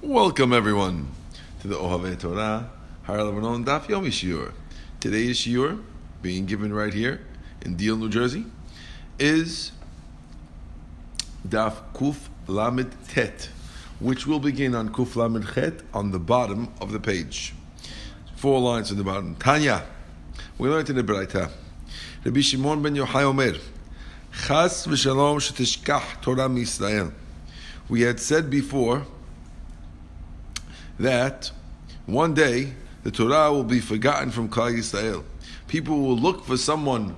Welcome everyone to the Ohave Torah Har Lebanon Daf Yomi Shiur. Today's Shiur, being given right here in Deal, New Jersey, is Daf Kuf Lamed Tet, which will begin on Kuf Lamed Chet on the bottom of the page. Four lines from the bottom. Tanya, we learned in the Braita. Rabbi Shimon ben Yochai Omer, Chas v'shalom shetishkach Torah mi'Yisrael. We had said before that one day the Torah will be forgotten from Klal Yisrael. People will look for someone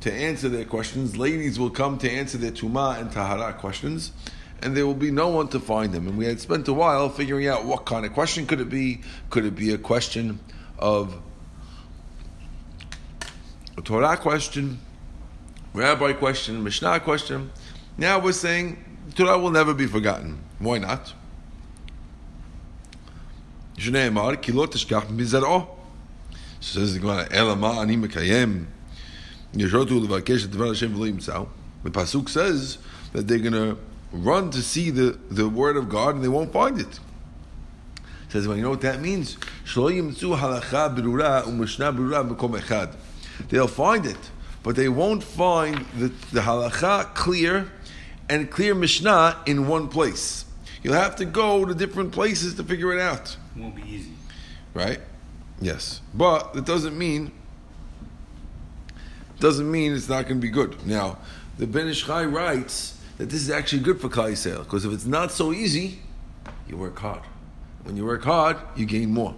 to answer their questions. Ladies will come to answer their Tumah and Tahara questions, and there will be no one to find them. And we had spent a while figuring out what kind of question could it be. Could it be a question of a Torah question, Rabbi question, Mishnah question? Now we're saying Torah will never be forgotten. Why not? שנאמר, כי לא תשכח מזרעו. says the Gemara, אלא מה אני מקיים? ישרות הוא לבקש את דבר השם ולא ימצאו. The Pasuk says that they're going to run to see the, the word of God and they won't find it. says, well, you know what that means? שלא ימצאו הלכה ברורה ומשנה ברורה במקום אחד. They'll find it, but they won't find the, the halacha clear and clear Mishnah in one place. You'll have to go to different places to figure it out. It won't be easy. Right? Yes. But that doesn't mean doesn't mean it's not going to be good. Now, the Ben Ish Chai writes that this is actually good for Klal Yisrael because if it's not so easy, you work hard. When you work hard, you gain more.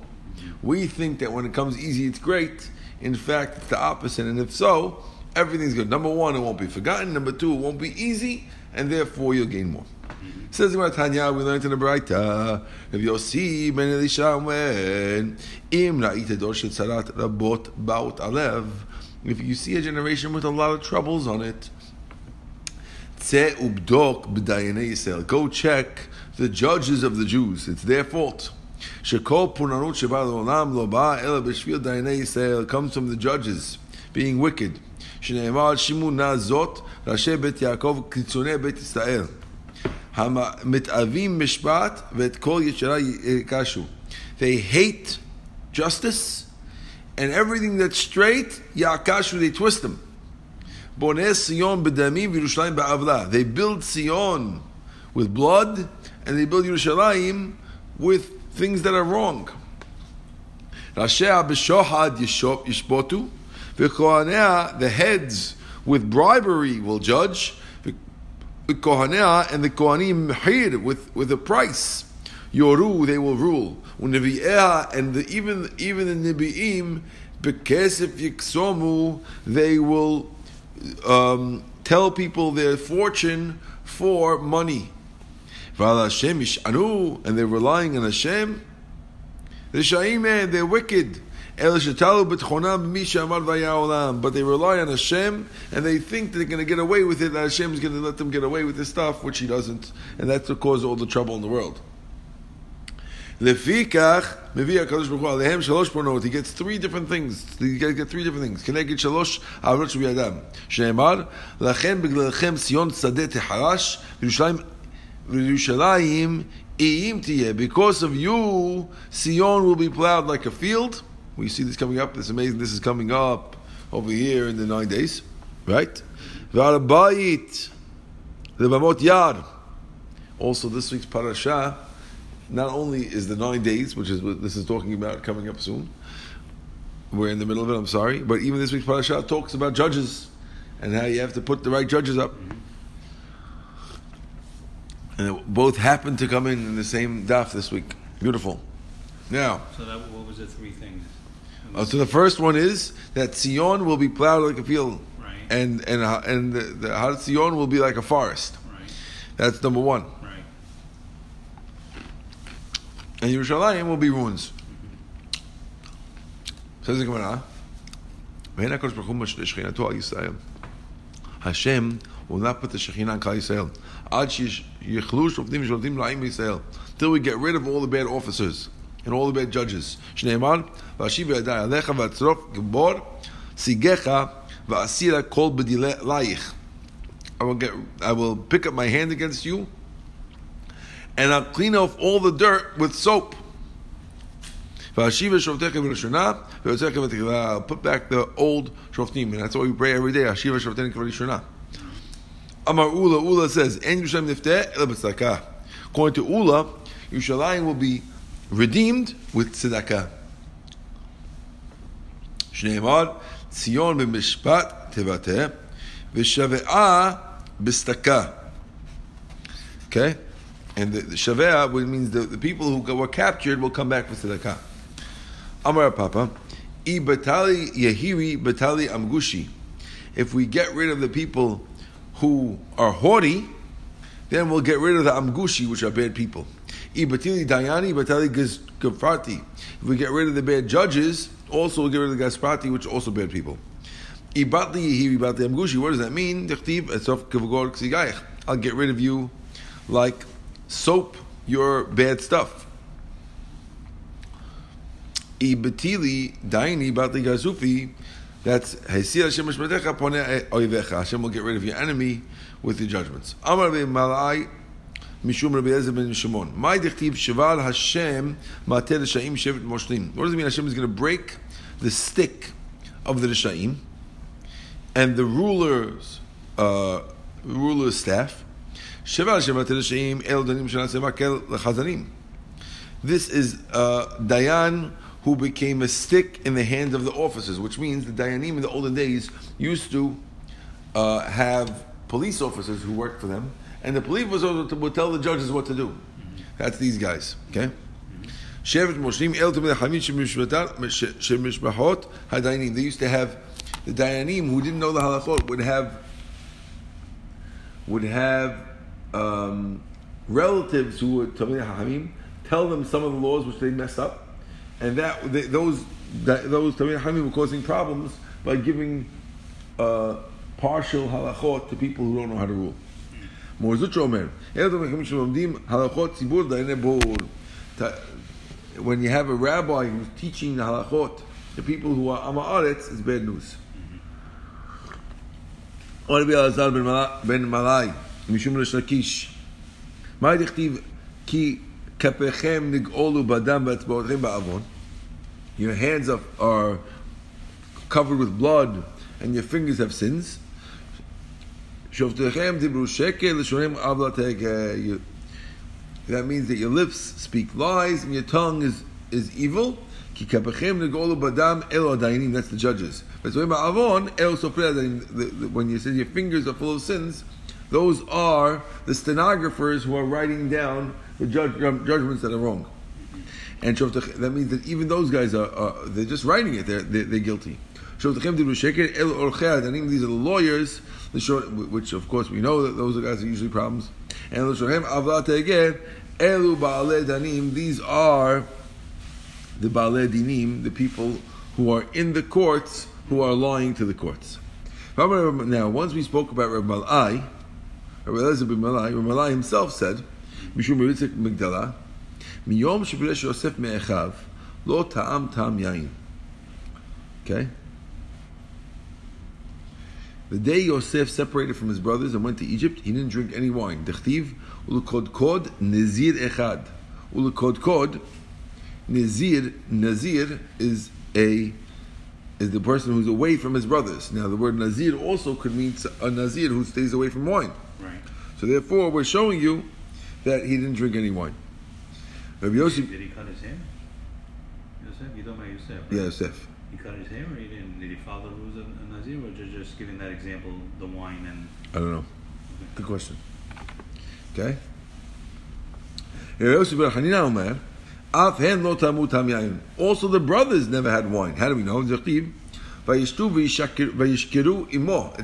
We think that when it comes easy, it's great. In fact, it's the opposite. And if so, everything's good. Number one, it won't be forgotten. Number two, it won't be easy, and therefore you'll gain more. Says the Tanya, we learned in the Braita, if you see Ben Elisha when im ra'ita dor tzarat rabot baut alev, if you see a generation with a lot of troubles on it, tze ubdok b'dayanei Yisrael, go check the judges of the Jews. It's their fault. Shekol punanut sheba l'olam lo ba ela b'shvil dayanei Yisrael comes from the judges being wicked. שנאמר שימו נא זאת ראשי בית יעקב קיצוני בית ישראל המתאבים משפט ואת כל ישרה יקשו. They hate justice and everything that's straight, יעקשו, they twist them. בונה ציון בדמים וירושלים בעוולה. They build Sion with blood and they build Yerushalayim with things that are wrong. ראשיה בשוחד ישפוטו וכהניה, the heads with bribery will judge the Kohanea and the Kohanim Mehir with, with a price. Yoru, they will rule. Unevi'ea, and the, even, even the Nibi'im, Bekesef Yiksomu, they will um, tell people their fortune for money. Hashem Anu, and they're relying on Hashem. The Shaime, they're wicked. But they rely on Hashem and they think they're going to get away with it, that Hashem is going to let them get away with this stuff, which He doesn't. And that's what causes all the trouble in the world. לפיכך מביא הקדוש ברוך הוא עליהם שלוש פונות, he gets three different things, he gets three different things, כנגד שלוש העברות שבידם, שנאמר, לכן בגללכם ציון שדה תחרש, וירושלים, וירושלים איים תהיה, because of you, Sion will be plowed like a field, we see this coming up. It's amazing. This is coming up over here in the nine days, right? V'arabayit, the Bamot Yad. Also, this week's parasha not only is the nine days, which is what this is talking about coming up soon. We're in the middle of it. I'm sorry, but even this week's parasha talks about judges and how you have to put the right judges up. And both happen to come in in the same daf this week. Beautiful. Now. So that what was the three things? Uh, so the first one is that Sion will be plowed like a field, Right. and and uh, and the, the Har Sion will be like a forest. Right. That's number one. Right. And Yerushalayim will be ruins. Says the Gemara, "Ve'en HaKadosh Baruch Hu shechinato al Yisrael." Hashem will not put the Shekhinah on Klal Yisrael. Ad yichlu shoftim shoftim ra'im Yisrael. Till we get rid of all the bad officers and all the bad judges. Shneimar, Vashiv Alecha Sigecha Kol I will, get, I will pick up my hand against you and I'll clean off all the dirt with soap. I'll put back the old shoftim, and that's what we pray every day. Amar Ula, Ula says, According to Ula, Yerushalayim will be redeemed with tzedakah. שנאמר, ציון במשפט תבטא, ושבעה בסתקה. Okay? And the, the Shavea means the, the people who were captured will come back for tzedakah. Amar Papa, I batali yahiri batali amgushi. If we get rid of the people who are haughty, then we'll get rid of the amgushi, which are bad people. I batili dayani batali gafrati. If we get rid of the bad judges, also we'll get rid of the gasprati, which also bad people. I batli yahiri batali amgushi. What does that mean? I'll get rid of you like soap your bad stuff. Ibetili daini batli gazufi. That's Hashem Hashem will get rid of your enemy with your judgments. Amar Malai Mishum Rabbi Eliezer ben Shimon. My dichtiv Shival Hashem Matel Shaim Shevet Moshlim. What does it mean? Hashem is going to break the stick of the Rishaim and the ruler's uh, ruler's staff. Shival Hashem Matel Shaim El Danim Shanaseh Makel Lechazanim. This is uh, Dayan who became a stick in the hands of the officers, which means the Dayanim in the olden days used to uh, have police officers who worked for them, and the police was also would tell the judges what to do. That's these guys, okay? Shevet Moshim El Shemishmahot Hadayanim. They used to have the Dayanim who didn't know the halachot would have would have um, relatives who were Tamil tell them some of the laws which they messed up and that they, those that, those Tamil Hamim were causing problems by giving uh, partial halachot to people who don't know how to rule. When you have a rabbi who's teaching the halachot, the people who are amaretz is bad news. ben Malai, משום לשקיש. מה דכתיב? כי כפיכם נגאלו בדם ואצבעותיכם בעוון. Your hands are, are covered with blood and your fingers have sins. That means that your lips speak lies and your tongue is, is evil. That's the judges. When you say your fingers are full of sins, those are the stenographers who are writing down the judge, judgments that are wrong. And that means that even those guys are, are they're just writing it, they're, they're, they're guilty. These are the lawyers, the short, which of course we know that those are guys are usually problems. And the Avlate again, Elu Baale Danim, these are the Baale Dinim, the people who are in the courts, who are lying to the courts. Now, once we spoke about Reb Malai, Reb Malai himself said, Mishum Yitzchak Miyom Shepiresh Yosef Me'echav, Lo Ta'am Tam Yain. Okay? The day Yosef separated from his brothers and went to Egypt, he didn't drink any wine. Dechtiv, ulekodkod nezir echad. Ulekodkod, nezir, nazir is a is the person who's away from his brothers. Now, the word nazir also could mean a nazir who stays away from wine. Right. So, therefore, we're showing you that he didn't drink any wine. Rabbi Yosef. Did he cut his hair? Yosef? You don't know Yosef? Right? Yeah, Yosef. He cut his hair, or he didn't? Did he follow who's a, a Nazir, or just, just giving that example, the wine and? I don't know. Good question. Okay. Also, the brothers never had wine. How do we know? It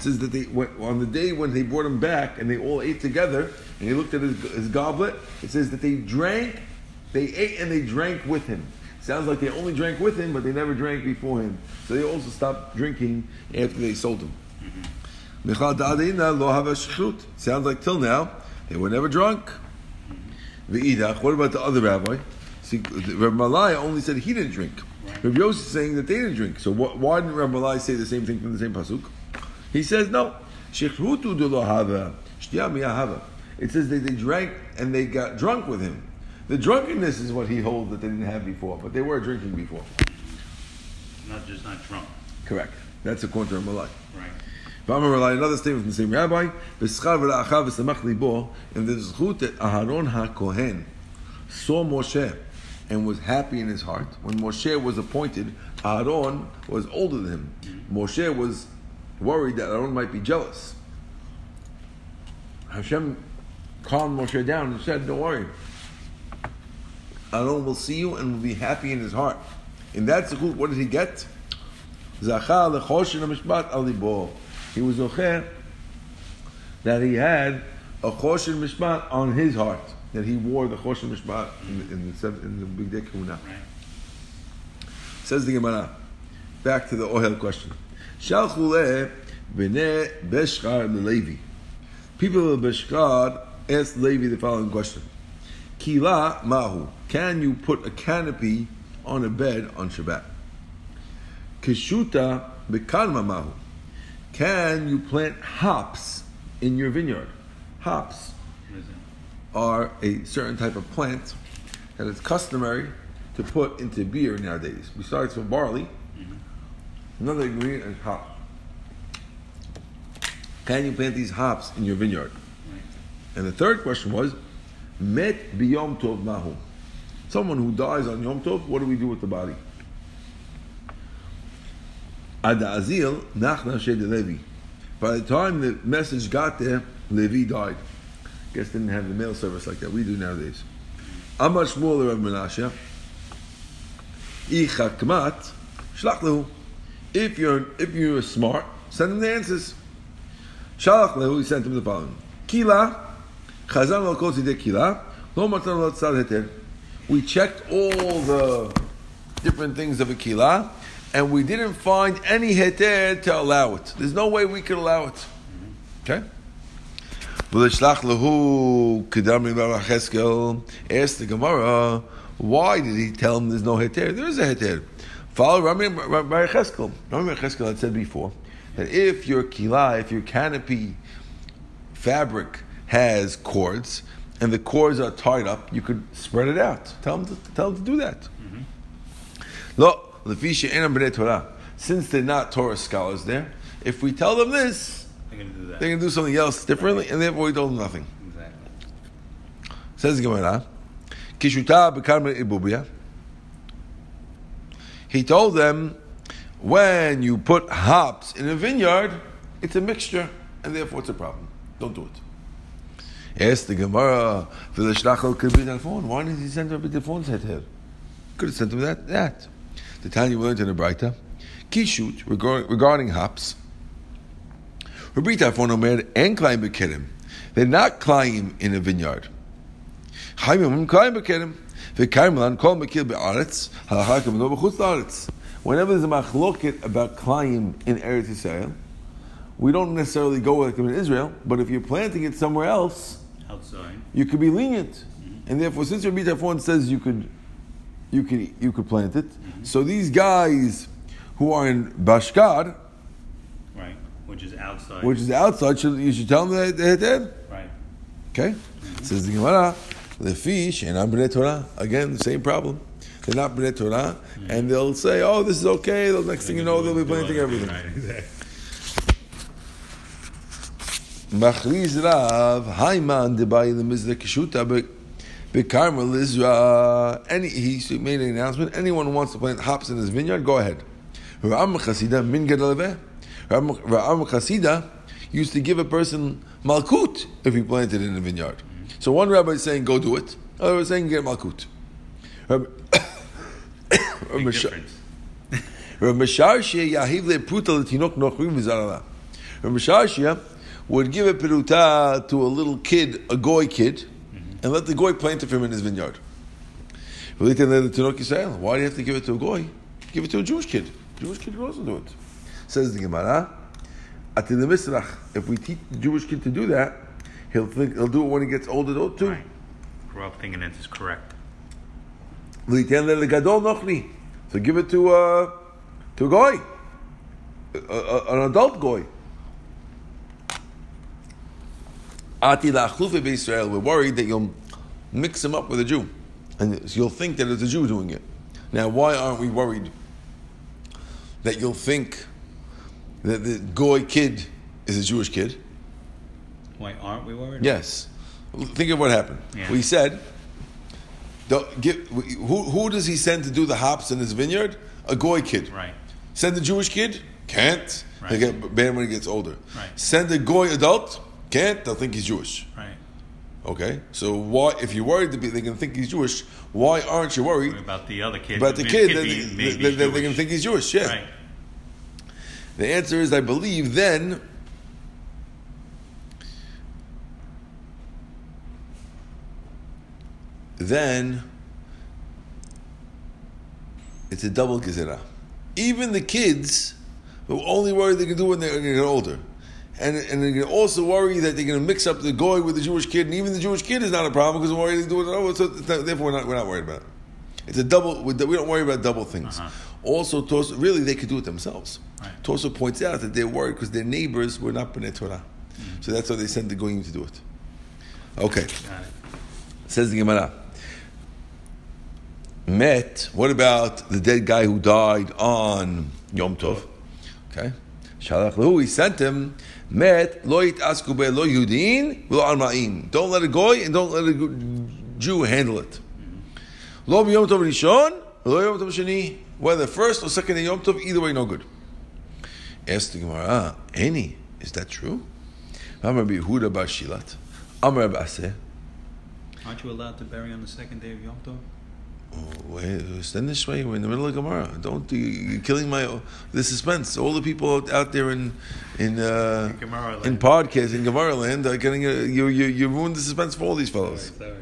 says that they went, on the day when they brought him back and they all ate together and he looked at his, his goblet, it says that they drank they ate and they drank with him. Sounds like they only drank with him, but they never drank before him. So they also stopped drinking after they sold him. Sounds like till now, they were never drunk. What about the other rabbi? See, Rabbi Malai only said he didn't drink. Rabbi Yosef is saying that they didn't drink. So what, why didn't Rabbi Malai say the same thing from the same pasuk? He says no. It says that they drank and they got drunk with him. The drunkenness is what he holds that they didn't have before, but they were drinking before. Not just not drunk. Correct. That's a according to Ramalai. Right. Another statement from the same rabbi, "V'schar v'la'achav v'samach libo," and the zchut that Aharon HaKohen saw Moshe and was happy in his heart. When Moshe was appointed, Aaron was older than him. Mm-hmm. Moshe was worried that Aaron might be jealous. Hashem calmed Moshe down and said, Don't worry. Aaron will see you and will be happy in his heart. In that zechut, what did he get? Zachar lechoshen mishpat alibo. He was okay that he had a choshen mishpat on his heart. That he wore the choshen mishpat in, in, the, in the big day. Right. Says the Gemara. Back to the ohel question. Shalchule b'nei beshkar leLevi. People of Beshkar asked Levi the following question. Kila mahu. Can you put a canopy on a bed on Shabbat? Kishuta mahu. Can you plant hops in your vineyard? Hops What is it? are a certain type of plant that is customary to put into beer nowadays. Besides from barley, mm-hmm. another ingredient is hop. Can you plant these hops in your vineyard? And the third question was, Met biyom tov mahu. Someone who dies on Yom Tov, what do we do with the body? Levi. By the time the message got there, Levi died. I Guess didn't have the mail service like that we do nowadays. Amar Shmuel Rav Menashe. Ichakmat shlach. If you're if you're smart, send him the answers. Shalach. He sent him the following. Kila chazan tzidei kila. We checked all the different things of a kila, and we didn't find any heter to allow it. There's no way we could allow it. Okay. Asked the Gemara, why did he tell him there's no heter? There is a heter. Follow Rabbi Cheskel. Rabbi Cheskel had said before that if your kila, if your canopy fabric has cords and the cords are tied up, you could spread it out. Tell them to, tell him to do that. Mm-hmm. Lo, lefisha enam b'nei Torah. Since they're not Torah scholars there, if we tell them this, They're going to do that. they're going to do something else differently, and therefore we told them nothing. exactly. Says Gemara, Kishuta b'karmel ibubia. He told them, when you put hops in a vineyard, it's a mixture, and therefore it's a problem. Don't do it. Ask the Gemara, "V'lishlachol kibid phone. Why did he send Rabbi Telefon's head here? Could have sent him that. That. The Tanya we learned in the Braita, Kishut regarding, hops. Rabbi phone omer and climb bekerim. They're not climb in a vineyard. Chaimim climb bekerim. V'karmelan kol mekil be'aretz halacha k'meno b'chutz la'aretz. Whenever there's a machloket about climb in Eretz Yisrael, we don't necessarily go like in Israel, but if you're planting it somewhere else, Outside. you could be lenient, mm-hmm. and therefore, since Rabbi Tarfon says you could, you could, you could plant it, mm-hmm. so these guys who are in Bashkar, Right. Which is outside. which is outside, should, you should tell them that they're dead. right. Okay, mm-hmm. says the Gemara, the fish and I'm Torah. Again, the same problem. They're not b'nei Torah, and they'll say, "Oh, this is okay." The next thing you know, they'll be planting everything. Right, exactly. Machriz Rav, Haiman debai the mizra kishuta be bekarmel Isra. Any he made an announcement. Anyone who wants to plant hops in his vineyard, go ahead. Ra'am Chasida min gadaleveh. Ra'am Chasida used to give a person malkut if he planted in a vineyard. So one rabbi is saying, "Go do it." Other is saying, "Get malkut." Rabbi- Big Rabbi- difference. Rav Mesharshia yahiv le pruta letinok nochrim v'zarala. Rav Mesharshia would give a peruta to a little kid, a goy kid, and let the goy plant it for him in his vineyard. Why do you have to give it to a goy? Give it to a Jewish kid. Jewish kid can also do it. Says the Gemara. at the misrach. If we teach the Jewish kid to do that, he'll think he'll do it when he gets older too. Right. Up thinking this is correct. L'iten le gadol nochli. So give it to uh, to a goy, a, a, an adult goy. Ati la'achlufe Israel. We're worried that you'll mix him up with a Jew, and you'll think that it's a Jew doing it. Now, why aren't we worried that you'll think that the goy kid is a Jewish kid? Why aren't we worried? Yes. Think of what happened. Yeah. We said, give, who, who does he send to do the hops in his vineyard? A goy kid. Right. Send a Jewish kid? Can't. They Right. get banned when he gets older. Right. Send a goy adult? Can't. They'll think he's Jewish. Right. Okay. So why, if you're worried that going to think he's Jewish, why aren't you worried About the other kid. about the Maybe- kid that, be- that- maybe they're going to Jewish. think he's Jewish? Yeah. Right. The answer is, I believe then. Then it's a double gezerah. Even the kids who only worry they can do when they're older. And, and they're also worry that they're going to mix up the goy with the Jewish kid, and even the Jewish kid is not a problem because we're worried they do it. Oh, so therefore, we're not, we're not worried about it. It's a double. We don't worry about double things. Uh-huh. Also, Tosa, really, they could do it themselves. Right. Tosa points out that they're worried because their neighbors were not B'nai Torah. So that's why they sent the Goyim to do it. Okay, Got it. says the Gemara. Met, what about the dead guy who died on Yom Tov? Okay. Shalach he sent him. Met, lo asku be lo yudin, lo alma'im. Don't let a goy and don't let a Jew handle it. Lo b'yom tov rishon, lo yom tov sheni. Whether first or second day Yom Tov, either way, no good. Ask the Gemara, any, is that true? Amar Yehuda bar Shilat. Amar. Aren't you allowed to bury on the second day of Yom Tov? Oh, wait, stand this way. We're in the middle of Gemara. Don't you- you're killing my the suspense. All the people out- out there in in uh, land. in podcast in Gemara land are getting a, you you you ruined the suspense for all these fellows. Sorry.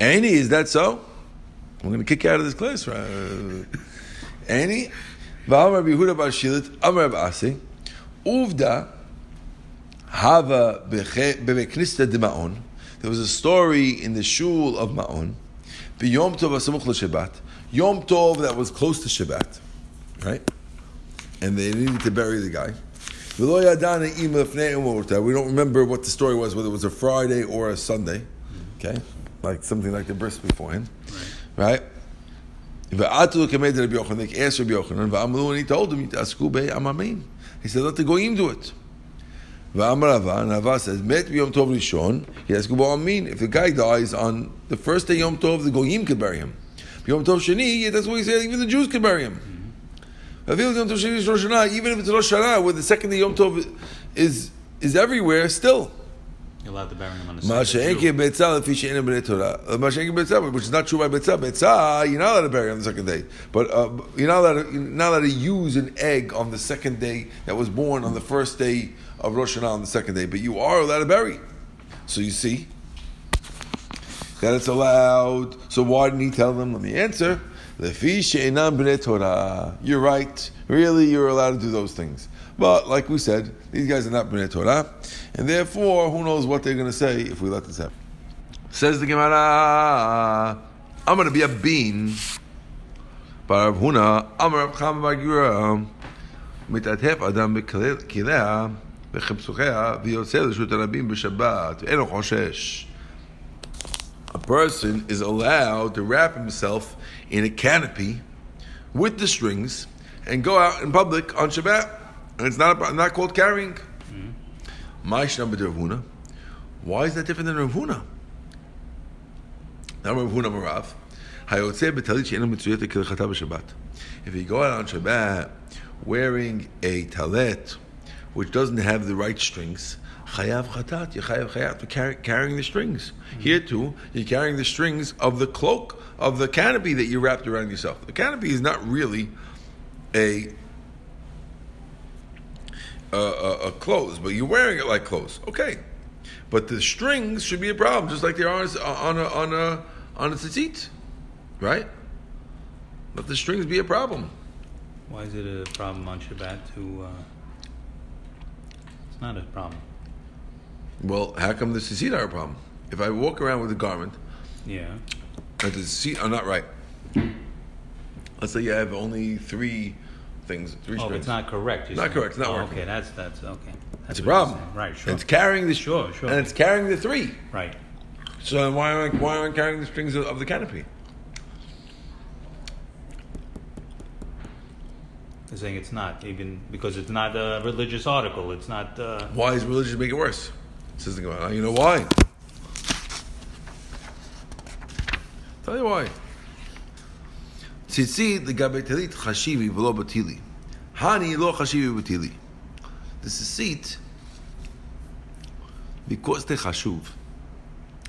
Annie, is that so? I'm going to kick you out of this class. Right? Annie, V'amar Yehuda bar Shilat, Amar Uvda Hava bebeknista de Ma'on. There was a story in the shul of Ma'on. Yom Tov Shabbat. Yom Tov that was close to Shabbat, right? And they needed to bury the guy. Umorta. We don't remember what the story was, whether it was a Friday or a Sunday. Okay, like something like the bris beforehand, right? Yochanan. They asked Rabbi Yochanan. And he told him. He said, "Let the goyim do it." V'amar and Rava says, "Met b'yom tov rishon." He asks, "Amin." If the guy dies on the first day Yom Tov, the goyim could bury him. Yom Tov Sheni, that's what he said. Even the Jews could bury him. Even if it's Rosh Hashanah, where the second day Yom Tov is is everywhere, still. You're allowed to bury him on the Ma second day. betzah lefi she'enim b'nei Torah. Uh, Ma she'enke betzah, which is not true by betzah. Betzah, you're not allowed to bury on the second day, but uh, you're not allowed to, you're not allowed to use an egg on the second day that was born on the first day of Rosh Hashanah on the second day. But you are allowed to bury. So you see that it's allowed. So why didn't he tell them? Let me answer. Lefi she'enam b'nei Torah. You're right. Really, you're allowed to do those things. But like we said, these guys are not b'nei Torah, and therefore, who knows what they're going to say if we let this happen. Says the Gemara, I'm going to be a bean. But Rav Huna, Amar Rav Chama bar Gira, מתעטף אדם בכליה, בחפצוחיה, ויוצא לרשות הרבים בשבת, ואינו חושש. A person is allowed to wrap himself in a canopy with the strings and go out in public on Shabbat. And it's not, not called carrying. Ma'ishna b'Rav Huna. Why is that different than Rav Huna? Now Rav Huna Marav. Hayotze b'talit she'ena mitzuyet l'kilchata b'Shabbat. If you go out on Shabbat wearing a talet which doesn't have the right strings, chayav chatat, you chayav chayav for carrying the strings. Mm-hmm. Here too, you're carrying the strings of the cloak of the canopy that you wrapped around yourself. The canopy is not really a a, a, a clothes, but you're wearing it like clothes. Okay, but the strings should be a problem, just like they are on a on a on a tzitzit, right? Let the strings be a problem. Why is it a problem on Shabbat to? Uh, it's not a problem. Well, how come the tzitzit are a problem? If I walk around with a garment Yeah. and the tzitzit are not right, let's say you have only three things, three Oh, strings. it's not correct. Not saying. correct, it's not Oh, working. Okay, that's that's okay. That's It's a problem. Right. Sure. It's carrying the Sure, sure. and it's carrying the three. right. So why am I why am I carrying the strings of, of the canopy? They're saying it's not even because it's not a religious article. It's not. Uh, Why is religion make it worse? Says the Gemara. You know why? Tell you why. Tzitzit legabe talit chashivi v'lo batili. Hani lo chashivi batili. This is seat because they chashuv.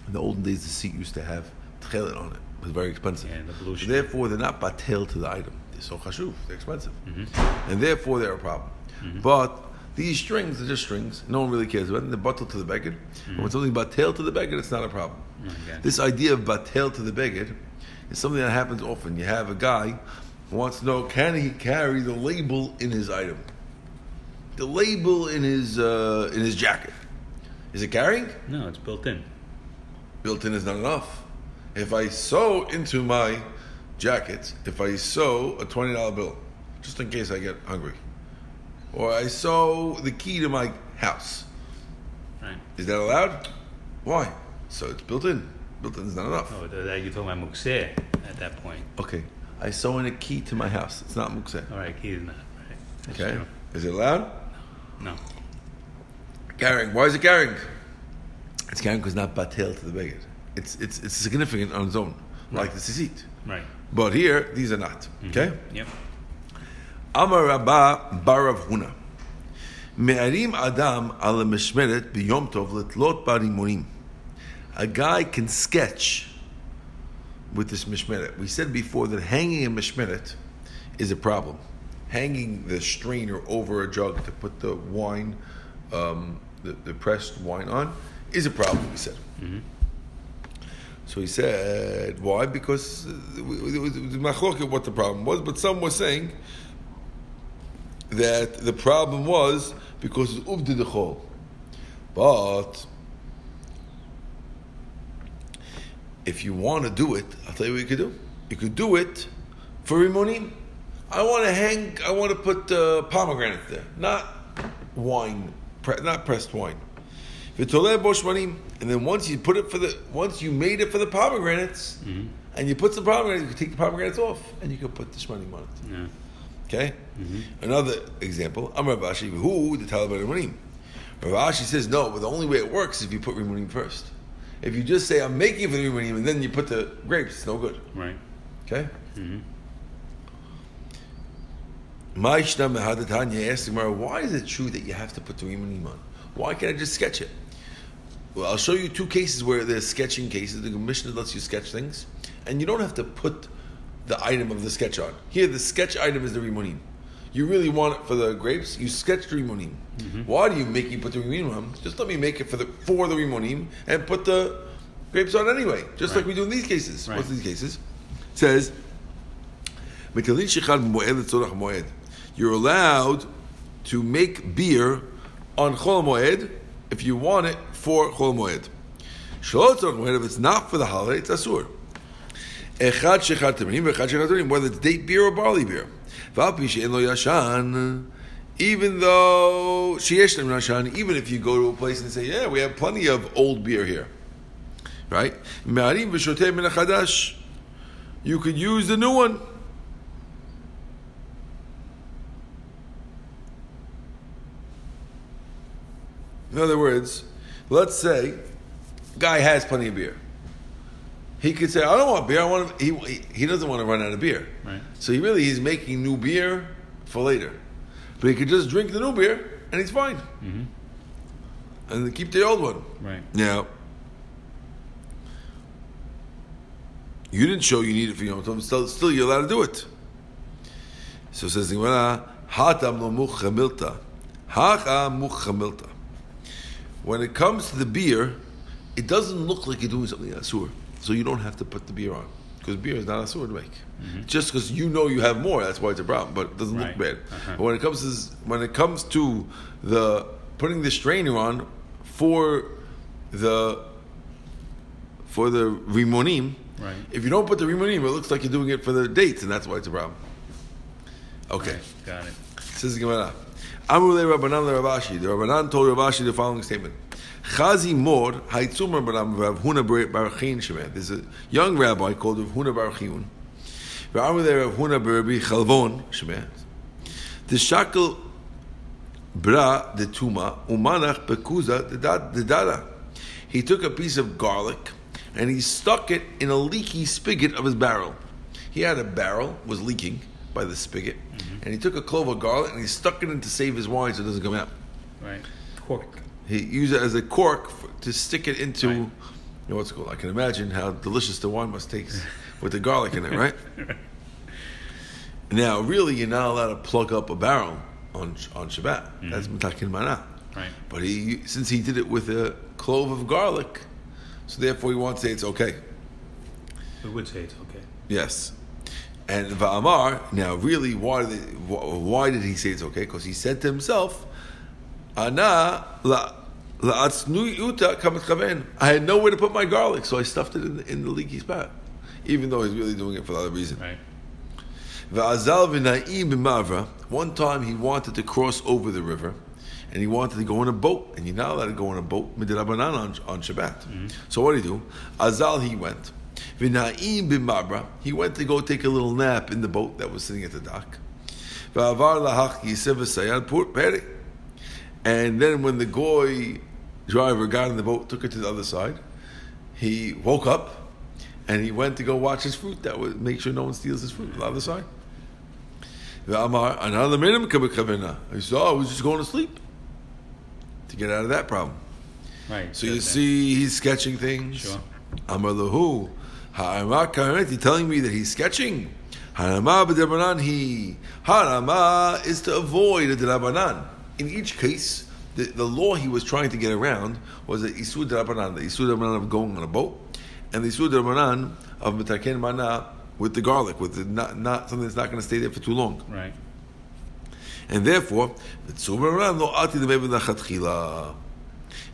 In the olden days, the seat used to have tchelet on it. It was very expensive. Yeah, the So therefore, they're not batel to the item. They're so chashuv. They're expensive. Mm-hmm. And therefore, they're a problem. But these strings are just strings. No one really cares about them. They're batel to the beggar. But when something batel to the beggar, it's not a problem. Okay. This idea of batel to the beggar is something that happens often. You have a guy who wants to know can he carry the label in his item? The label in his uh, in his jacket. Is it carrying? no, it's built in. built in is not enough. If I sew into my jacket, if I sew a twenty dollar bill, just in case I get hungry, or I sew the key to my house, Right. is that allowed? Why? So it's built in. Built in is not enough. Oh, that you're talking about mukseh at that point. Okay, I sew in a key to my house. It's not mukseh. All right, key is not. Right. That's Okay, true. is it allowed? No. Carrying. Why is it carrying? It's carrying because not batel to the beggar. It's it's it's significant on its own, like the tzitzit. Right. But here, these are not. Mm-hmm. Okay. Yep. Amar Rabba Barav Huna. Me'arim Adam ala meshmeret biyom tov letlot barimonim. A guy can sketch with this mishmeret. We said before that hanging a mishmeret is a problem. Hanging the strainer over a jug to put the wine, um, the, the pressed wine on, is a problem. We said. So he said, why? Because uh, it was it machloket what the problem was, but some were saying that the problem was because it's uvdi the. But if you want to do it, I'll tell you what you could do. You could do it for rimonim. I want to hang. I want to put uh, pomegranate there, not wine, pre- not pressed wine. V'toleh bo shmanim. And then once you put it for the, once you made it for the pomegranates, and you put some pomegranates, you can take the pomegranates off, and you can put the shmanim on it. Yeah. Okay? Another example, Amar Rashi, who the Taliban Rimunim. Rashi says, no, but the only way it works is if you put Rimunim first. If you just say, I'm making it for the Rimunim, and then you put the grapes, it's no good. Right. Okay? Mhm. Ma'ishna Mehadatanya asked Gemara, why is it true that you have to put the Rimunim on? Why can't I just sketch it? Well, I'll show you two cases where there's sketching cases. The Mishnah lets you sketch things, and you don't have to put the item of the sketch on. Here, the sketch item is the rimunim. You really want it for the grapes, you sketch the rimunim. Mm-hmm. Why do you make you put the rimunim on? Just let me make it for the for the rimunim and put the grapes on anyway, just like we do in these cases. Right. What's these cases? It says, "Metalin shechad b'moed letzorach moed." You're allowed to make beer on chol moed if you want it for chol moed. Moed if it's not for the holiday, it's asur. Echad shechad tamarim, echad shechad tamarim, whether it's date beer or barley beer. Even though sheyesh nem yashan, even if you go to a place and say, yeah, we have plenty of old beer here, right? You could use the new one. In other words, let's say guy has plenty of beer. He could say, "I don't want beer. I want." He he, he doesn't want to run out of beer. Right. So he really he's making new beer for later, but he could just drink the new beer and he's fine, Mhm. and keep the old one. Right. Now, you didn't show you need it for Yom Tov. Still, still you're allowed to do it. So it says the Gemara, "Hatam lo muchamilta, hacha muchamilta." When it comes to the beer, it doesn't look like you're doing something asur, so you don't have to put the beer on because beer is not asur to make. Just because you know you have more, that's why it's a problem. But it doesn't Right. look bad. Uh-huh. But when it comes to this- when it comes to the putting the strainer on for the for the rimonim, Right. if you don't put the rimonim, it looks like you're doing it for the dates, and that's why it's a problem. Okay. Right, got it. Says Gemara. Amru le Rabbanan le Rav Ashi. The Rabbanan told Rav Ashi the following statement. Chazi Mor Haitzum Rabbanan Rav Huna Barachin Shemet. There's a young rabbi called Rav Huna Barachin. Amru le Rav Huna Barabi Chalvon Shemet. The shakel bra the tuma umanach bekuza the dada. He took a piece of garlic and he stuck it in a leaky spigot of his barrel. He had a barrel was leaking by the spigot, and he took a clove of garlic and he stuck it in to save his wine so it doesn't come out. Right. Cork. He used it as a cork for, to stick it into. Right. You know what's called? I can imagine how delicious the wine must taste with the garlic in it, right? Now, really, you're not allowed to plug up a barrel on on Shabbat. Mm-hmm. That's mitakin mana. Right. But he, since he did it with a clove of garlic, so therefore he to say it's okay. We would say it's okay. Yes. And Va'amar, now really, why did, they, why did he say it's okay? Because he said to himself, Ana la la'atznu'uta kamet chaven. I had nowhere to put my garlic, so I stuffed it in the, in the leaky spot. Even though he's really doing it for the other reason. Right. Va'azal v'na'im b'mavra. One time he wanted to cross over the river, and he wanted to go in a boat, and you're not allowed to go in a boat on, on Shabbat. Mm-hmm. So what did he do? Azal he went. V'na'im b'mavra. He went to go take a little nap in the boat that was sitting at the dock. Va'avar lahach yisev v'sayad peri. And then when the goy driver got in the boat, took it to the other side, he woke up and he went to go watch his fruit. That would make sure no one steals his fruit on the other side. V'amar, another minimum. He said, oh, I was just going to sleep to get out of that problem. Right. So you see, he's sketching things. Sure. Amar lahu, karet. He's telling me that he's sketching. Harama b'drabanan he. Harama is to avoid a drabanan. In each case, the, the law he was trying to get around was the isur drabanan, the isur drabanan of going on a boat, and the isur drabanan of metaken mana with the garlic, with the not, not something that's not going to stay there for too long. Right. And therefore, the isur drabanan lo ati lemeven lachatchila.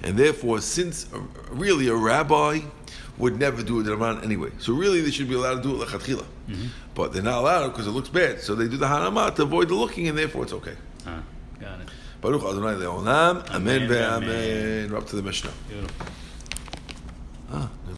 And therefore, since really a rabbi would never do a drabanan anyway, so really they should be allowed to do it lachatchila. But they're not allowed because it looks bad, so they do the hanama to avoid the looking, and therefore it's okay. Ah, got it. Baruch Adonai Leolam. Amen Amen, ve'amen. We're up to the Mishnah. Beautiful. Ah,